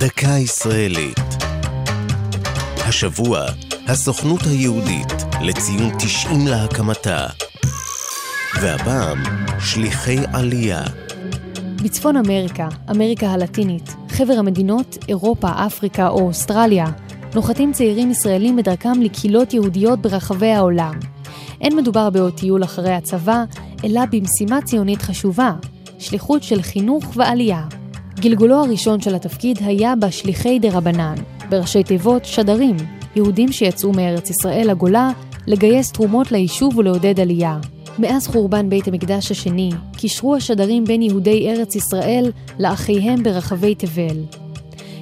דקה ישראלית. השבוע, הסוכנות היהודית לציון 90 להקמתה. והפעם, שליחי עלייה. בצפון אמריקה, אמריקה הלטינית, חבר המדינות, אירופה, אפריקה או אוסטרליה, נוחתים צעירים ישראלים בדרכם לקהילות יהודיות ברחבי העולם. אין מדובר בעוד טיול אחרי הצבא, אלא במשימה ציונית חשובה, שליחות של חינוך ועלייה. גלגולו הראשון של התפקיד היה בשליחי דה רבנן, בראשי תיבות שדרים, יהודים שיצאו מארץ ישראל לגולה לגייס תרומות ליישוב ולעודד עלייה. מאז חורבן בית המקדש השני, קישרו השדרים בין יהודי ארץ ישראל לאחיהם ברחבי תבל.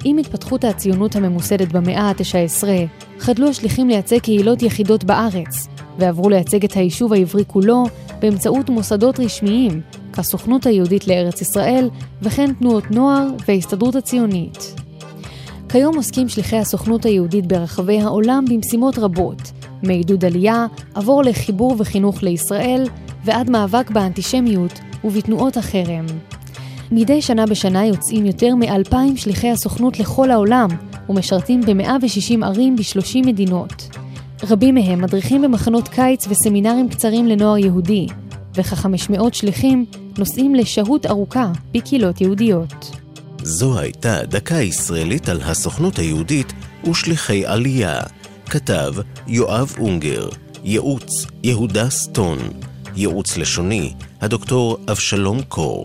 עם התפתחות הציונות הממוסדת במאה ה-19, חדלו השליחים לייצג קהילות יחידות בארץ, ועברו לייצג את היישוב העברי כולו באמצעות מוסדות רשמיים, כסוכנות היהודית לארץ ישראל, וכן תנועות נוער וההסתדרות הציונית. כיום עוסקים שליחי הסוכנות היהודית ברחבי העולם במשימות רבות, מעידוד עלייה, עבור לחיבור וחינוך לישראל, ועד מאבק באנטישמיות ובתנועות החרם. מדי שנה בשנה יוצאים יותר מ-2,000 שליחי הסוכנות לכל העולם, ומשרתים ב-160 ערים ב-30 מדינות. רבים מהם מדריכים במחנות קיץ וסמינרים קצרים לנוער יהודי, וכ-500 שליחים נוסעים לשהות ארוכה בקהילות יהודיות. זו הייתה דקה ישראלית על הסוכנות היהודית ושליחי עלייה. כתב יואב אונגר, ייעוץ יהודה סטון, ייעוץ לשוני הדוקטור אבשלום קור.